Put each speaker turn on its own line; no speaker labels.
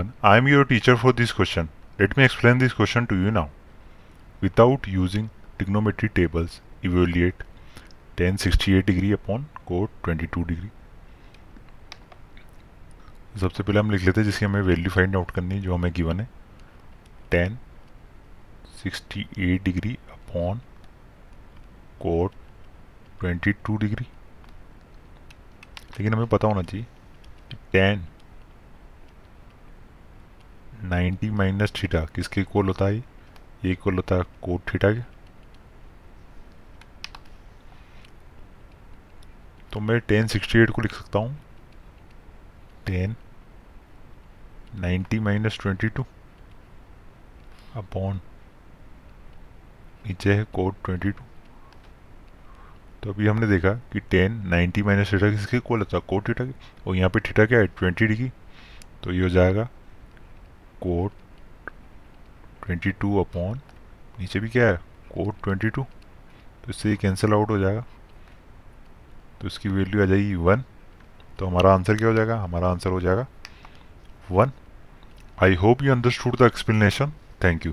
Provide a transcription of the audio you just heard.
Everyone I am your teacher for this question let me explain this question to you now without using trigonometry tables evaluate tan sixty eight degree upon cot twenty two degree सबसे पहले हम लिख लेते हैं जिसकी हमें value find out करनी है, जो हमें गिवन है। Tan sixty eight degree upon cot twenty two degree लेकिन हमें पता होना चाहिए टेन नाइन्टी माइनस थीटा, किसके इक्वल होता है? ये इक्वल होता है कोट थीटा के। तो मैं टेन सिक्सटी एट को लिख सकता हूँ। Tan ninety minus twenty two. Upon नीचे है कोड ट्वेंटी टू। तो अभी हमने देखा कि टेन नाइन्टी माइनस थीटा किसके इक्वल होता है? कोट थीटा के। और यहाँ पे थीटा क्या है? Twenty degree. तो ये हो जाएगा कोट ट्वेंटी टू अपॉन, नीचे भी क्या है? Cot twenty two. तो इससे ये कैंसिल आउट हो जाएगा। तो इसकी वैल्यू आ जाएगी वन तो हमारा आंसर क्या हो जाएगा? हमारा आंसर हो जाएगा one I hope you understood the explanation thank you